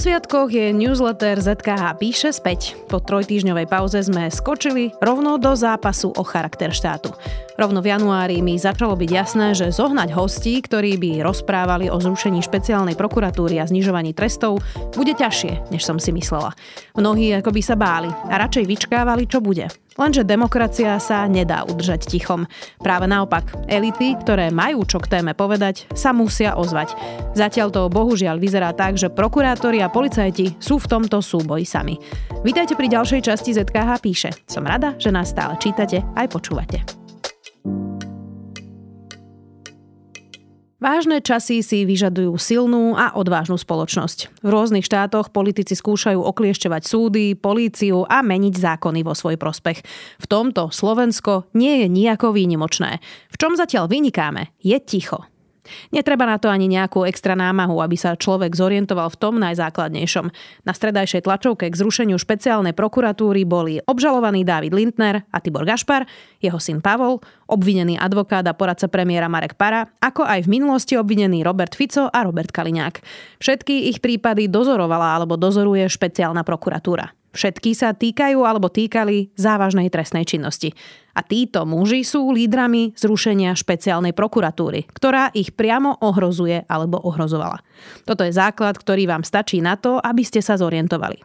sviatkoch je newsletter ZKH píše späť. Po trojtýždňovej pauze sme skočili rovno do zápasu o charakter štátu. Rovno v januári mi začalo byť jasné, že zohnať hostí, ktorí by rozprávali o zrušení špeciálnej prokuratúry a znižovaní trestov, bude ťažšie, než som si myslela. Mnohí ako by sa báli a radšej vyčkávali, čo bude. Lenže demokracia sa nedá udržať tichom. Práve naopak, elity, ktoré majú čo k téme povedať, sa musia ozvať. Zatiaľ to bohužiaľ vyzerá tak, že prokurátori a policajti sú v tomto súboji sami. Vítajte pri ďalšej časti ZKH píše. Som rada, že nás stále čítate aj počúvate. Vážne časy si vyžadujú silnú a odvážnu spoločnosť. V rôznych štátoch politici skúšajú okliešťovať súdy, políciu a meniť zákony vo svoj prospech. V tomto Slovensko nie je nejako výnimočné. V čom zatiaľ vynikáme, je ticho. Netreba na to ani nejakú extra námahu, aby sa človek zorientoval v tom najzákladnejšom. Na stredajšej tlačovke k zrušeniu špeciálnej prokuratúry boli obžalovaný David Lindner a Tibor Gašpar, jeho syn Pavol, obvinený advokát a poradca premiéra Marek Para, ako aj v minulosti obvinený Robert Fico a Robert Kaliňák. Všetky ich prípady dozorovala alebo dozoruje špeciálna prokuratúra. Všetky sa týkajú alebo týkali závažnej trestnej činnosti. A títo muži sú lídrami zrušenia špeciálnej prokuratúry, ktorá ich priamo ohrozuje alebo ohrozovala. Toto je základ, ktorý vám stačí na to, aby ste sa zorientovali.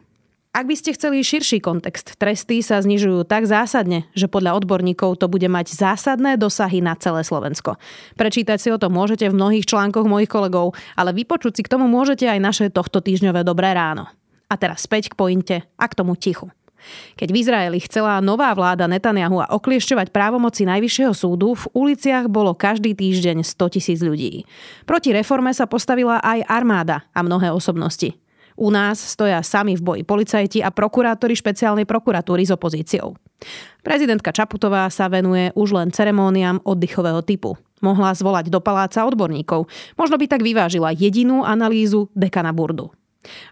Ak by ste chceli širší kontext, tresty sa znižujú tak zásadne, že podľa odborníkov to bude mať zásadné dosahy na celé Slovensko. Prečítať si o tom môžete v mnohých článkoch mojich kolegov, ale vypočuť si k tomu môžete aj naše tohto týždňové Dobré ráno. A teraz späť k pointe a k tomu tichu. Keď v Izraeli chcela nová vláda Netanyahu a okliešťovať právomoci Najvyššieho súdu, v uliciach bolo každý týždeň 100 tisíc ľudí. Proti reforme sa postavila aj armáda a mnohé osobnosti. U nás stoja sami v boji policajti a prokurátori špeciálnej prokuratúry s opozíciou. Prezidentka Čaputová sa venuje už len ceremóniám oddychového typu. Mohla zvolať do paláca odborníkov. Možno by tak vyvážila jedinú analýzu dekana Burdu.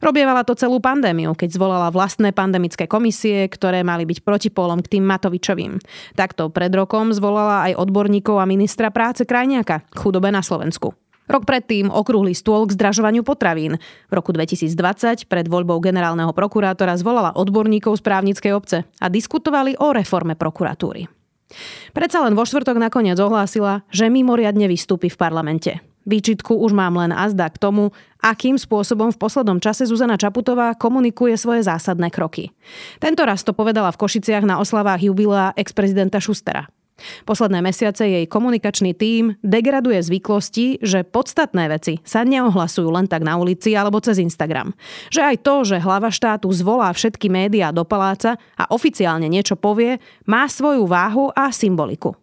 Robievala to celú pandémiu, keď zvolala vlastné pandemické komisie, ktoré mali byť protipólom k tým Matovičovým. Takto pred rokom zvolala aj odborníkov a ministra práce Krajniaka chudobe na Slovensku. Rok predtým okrúhly stôl k zdražovaniu potravín. V roku 2020 pred voľbou generálneho prokurátora zvolala odborníkov z právnickej obce a diskutovali o reforme prokuratúry. Predsa len vo štvrtok nakoniec ohlásila, že mimoriadne vystúpi v parlamente. Výčitku už mám len azda k tomu, akým spôsobom v poslednom čase Zuzana Čaputová komunikuje svoje zásadné kroky. Tento raz to povedala v Košiciach na oslavách jubilea ex-prezidenta Šustera. Posledné mesiace jej komunikačný tím degraduje zvyklosti, že podstatné veci sa neohlasujú len tak na ulici alebo cez Instagram. Že aj to, že hlava štátu zvolá všetky médiá do paláca a oficiálne niečo povie, má svoju váhu a symboliku.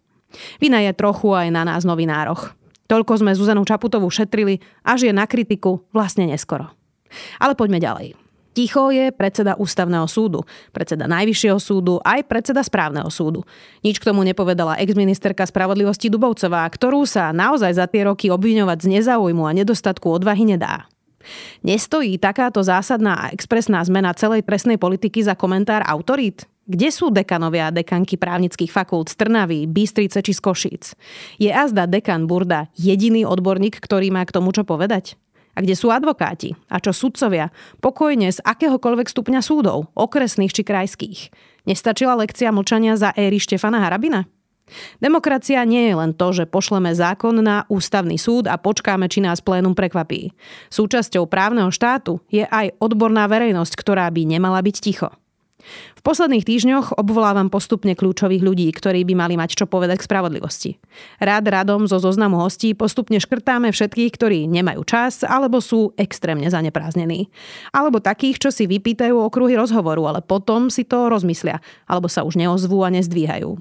Vina je trochu aj na nás novinároch. Toľko sme Zuzanu Čaputovú šetrili, až je na kritiku vlastne neskoro. Ale poďme ďalej. Ticho je predseda ústavného súdu, predseda najvyššieho súdu, aj predseda správneho súdu. Nič k tomu nepovedala exministerka spravodlivosti Dubovcová, ktorú sa naozaj za tie roky obviňovať z nezáujmu a nedostatku odvahy nedá. Nestojí takáto zásadná a expresná zmena celej trestnej politiky za komentár autorít? Kde sú dekanovia a dekanky právnických fakult z Trnavy, Bystrice či z Košíc? Je azda dekan Burda jediný odborník, ktorý má k tomu čo povedať? A kde sú advokáti? A čo sudcovia? Pokojne z akéhokoľvek stupňa súdov, okresných či krajských. Nestačila lekcia mlčania za éry Štefana Harabina? Demokracia nie je len to, že pošleme zákon na ústavný súd a počkáme, či nás plénum prekvapí. Súčasťou právneho štátu je aj odborná verejnosť, ktorá by nemala byť ticho. V posledných týždňoch obvolávam postupne kľúčových ľudí, ktorí by mali mať čo povedať k spravodlivosti. Rád radom zo zoznamu hostí postupne škrtáme všetkých, ktorí nemajú čas alebo sú extrémne zanepráznení. Alebo takých, čo si vypýtajú okruhy rozhovoru, ale potom si to rozmyslia, alebo sa už neozvú a nezdvíhajú.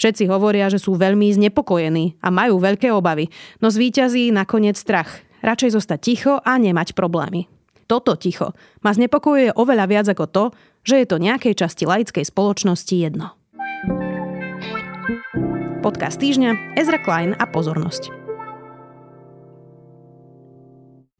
Všetci hovoria, že sú veľmi znepokojení a majú veľké obavy, no zvíťazí nakoniec strach. Radšej zostať ticho a nemať problémy. Toto ticho ma znepokojuje oveľa viac ako to, že je to nejakej časti laickej spoločnosti jedno. Podcast týždňa Ezra Klein a pozornosť.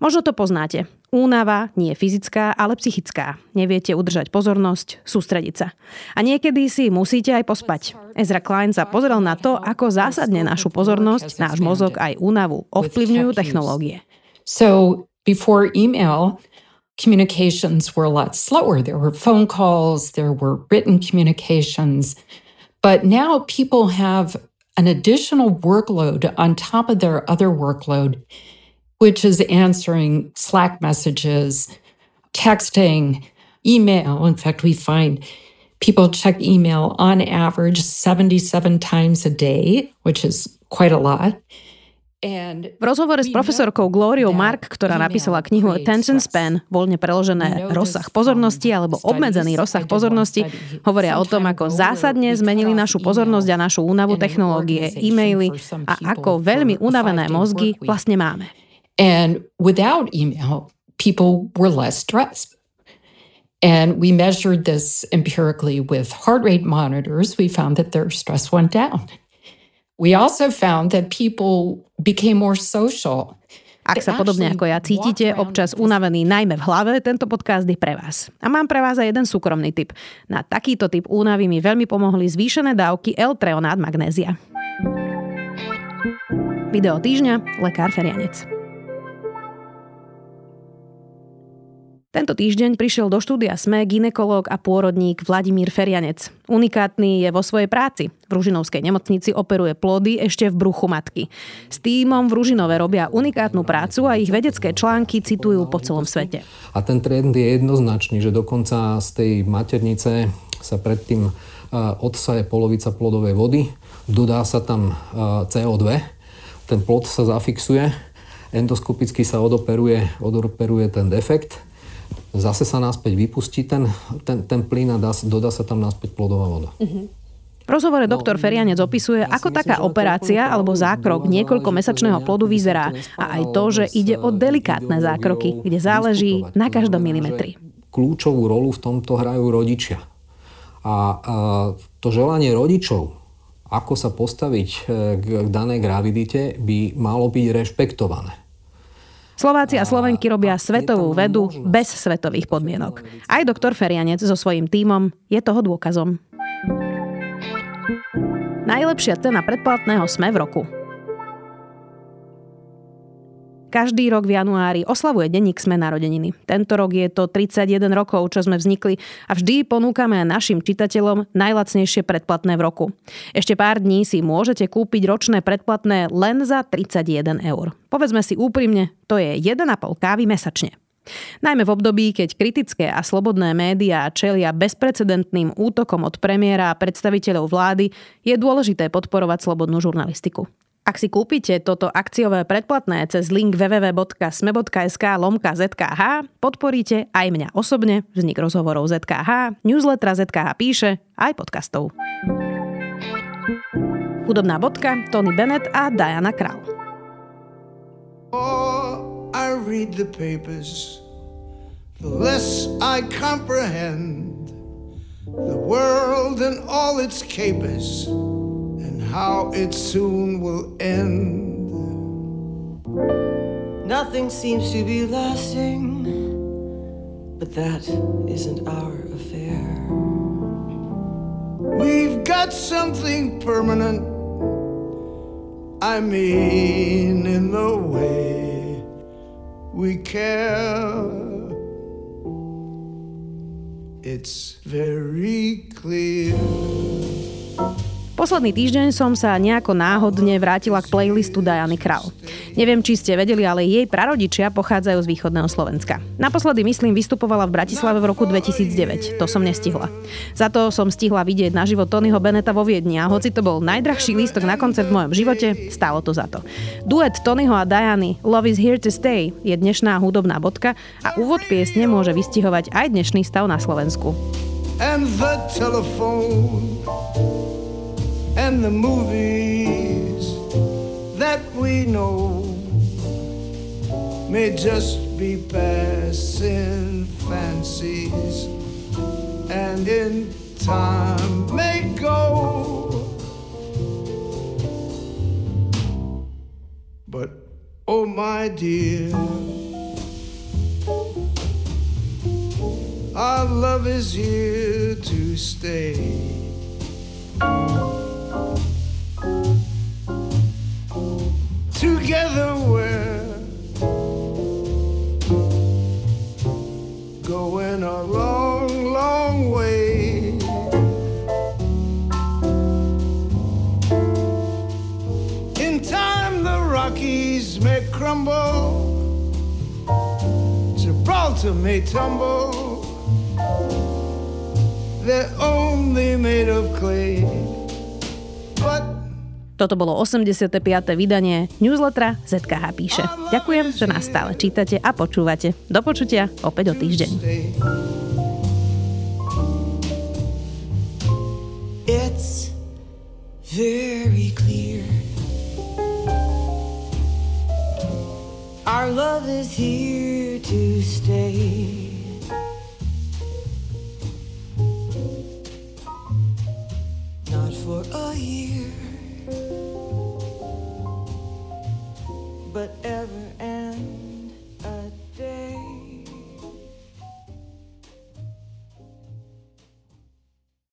Možno to poznáte. Únava nie fyzická, ale psychická. Neviete udržať pozornosť, sústrediť sa. A niekedy si musíte aj pospať. Ezra Klein sa pozrel na to, ako zásadne našu pozornosť, náš mozog aj únavu ovplyvňujú technológie. So before email, communications were a lot slower. There were phone calls, there were written communications. But now people have an additional workload on top of their other workload, which is answering Slack messages, texting, email. In fact, we find people check email on average 77 times a day, which is quite a lot. V rozhovore s profesorkou Glóriou Mark, ktorá napísala knihu Attention Span, voľne preložené rozsah pozornosti alebo obmedzený rozsah pozornosti, hovoria o tom, ako zásadne zmenili našu pozornosť a našu únavu technológie, e-maily a ako veľmi unavené mozgy vlastne máme. And without email, people were less stressed. And we measured this empirically with heart rate monitors. We found that their stress went down. We also found that people became more social. Ak sa podobne ako ja cítite, občas unavený najmä v hlave, tento podcast je pre vás. A mám pre vás aj jeden súkromný tip. Na takýto typ únavy mi veľmi pomohli zvýšené dávky L-treonát magnézia. Video týždňa, lekár Ferianec. Tento týždeň prišiel do štúdia SME ginekolog a pôrodník Vladimír Ferianec. Unikátny je vo svojej práci. V Ružinovskej nemocnici operuje plody ešte v bruchu matky. S týmom v Ružinove robia unikátnu prácu a ich vedecké články citujú po celom svete. A ten trend je jednoznačný, že dokonca z tej maternice sa predtým odsaje polovica plodovej vody, dodá sa tam CO2, ten plod sa zafixuje, endoskopicky sa odoperuje, odoperuje ten defekt zase sa náspäť vypustí ten, ten, ten plyn a dá, dodá sa tam náspäť plodová voda. Uh-huh. V rozhovore doktor no, Ferianec opisuje, ako taká operácia alebo zákrok niekoľkomesačného plodu vyzerá a aj to, že ide o delikátne zákroky, kde záleží na každom milimetri. Kľúčovú rolu v tomto hrajú rodičia. A, a to želanie rodičov, ako sa postaviť e, k danej gravidite, by malo byť rešpektované. Slováci a Slovenky robia svetovú vedu bez svetových podmienok. Aj doktor Ferianec so svojím tímom je toho dôkazom. Najlepšia cena predplatného sme v roku. Každý rok v januári oslavuje denník Sme narodeniny. Tento rok je to 31 rokov, čo sme vznikli a vždy ponúkame našim čitateľom najlacnejšie predplatné v roku. Ešte pár dní si môžete kúpiť ročné predplatné len za 31 eur. Povedzme si úprimne, to je 1,5 kávy mesačne. Najmä v období, keď kritické a slobodné médiá čelia bezprecedentným útokom od premiéra a predstaviteľov vlády, je dôležité podporovať slobodnú žurnalistiku. Ak si kúpite toto akciové predplatné cez link www.sme.sk lomka ZKH, podporíte aj mňa osobne, vznik rozhovorov ZKH, newsletter ZKH píše, aj podcastov. Hudobná bodka, Tony Bennett a Diana Král. Oh, I read the papers, the less I comprehend the world and all its capers. How it soon will end. Nothing seems to be lasting, but that isn't our affair. We've got something permanent, I mean, in the way we care. It's very clear. Posledný týždeň som sa nejako náhodne vrátila k playlistu Diany Kral. Neviem, či ste vedeli, ale jej prarodičia pochádzajú z východného Slovenska. Naposledy, myslím, vystupovala v Bratislave v roku 2009. To som nestihla. Za to som stihla vidieť na život Tonyho Beneta vo Viedni a hoci to bol najdrahší lístok na koncert v mojom živote, stálo to za to. Duet Tonyho a Diany Love is here to stay je dnešná hudobná bodka a úvod piesne môže vystihovať aj dnešný stav na Slovensku. And the telephone and the movies that we know may just be passing fancies and in time may go. But oh, my dear, our love is here to stay. together we're going a long, long way. In time, the Rockies may crumble, Gibraltar may tumble. They're only made of clay. Toto bolo 85. vydanie newslettera ZKH píše. Ďakujem, že nás stále čítate a počúvate. Do počutia opäť o týždeň. It's very clear Our love is here to stay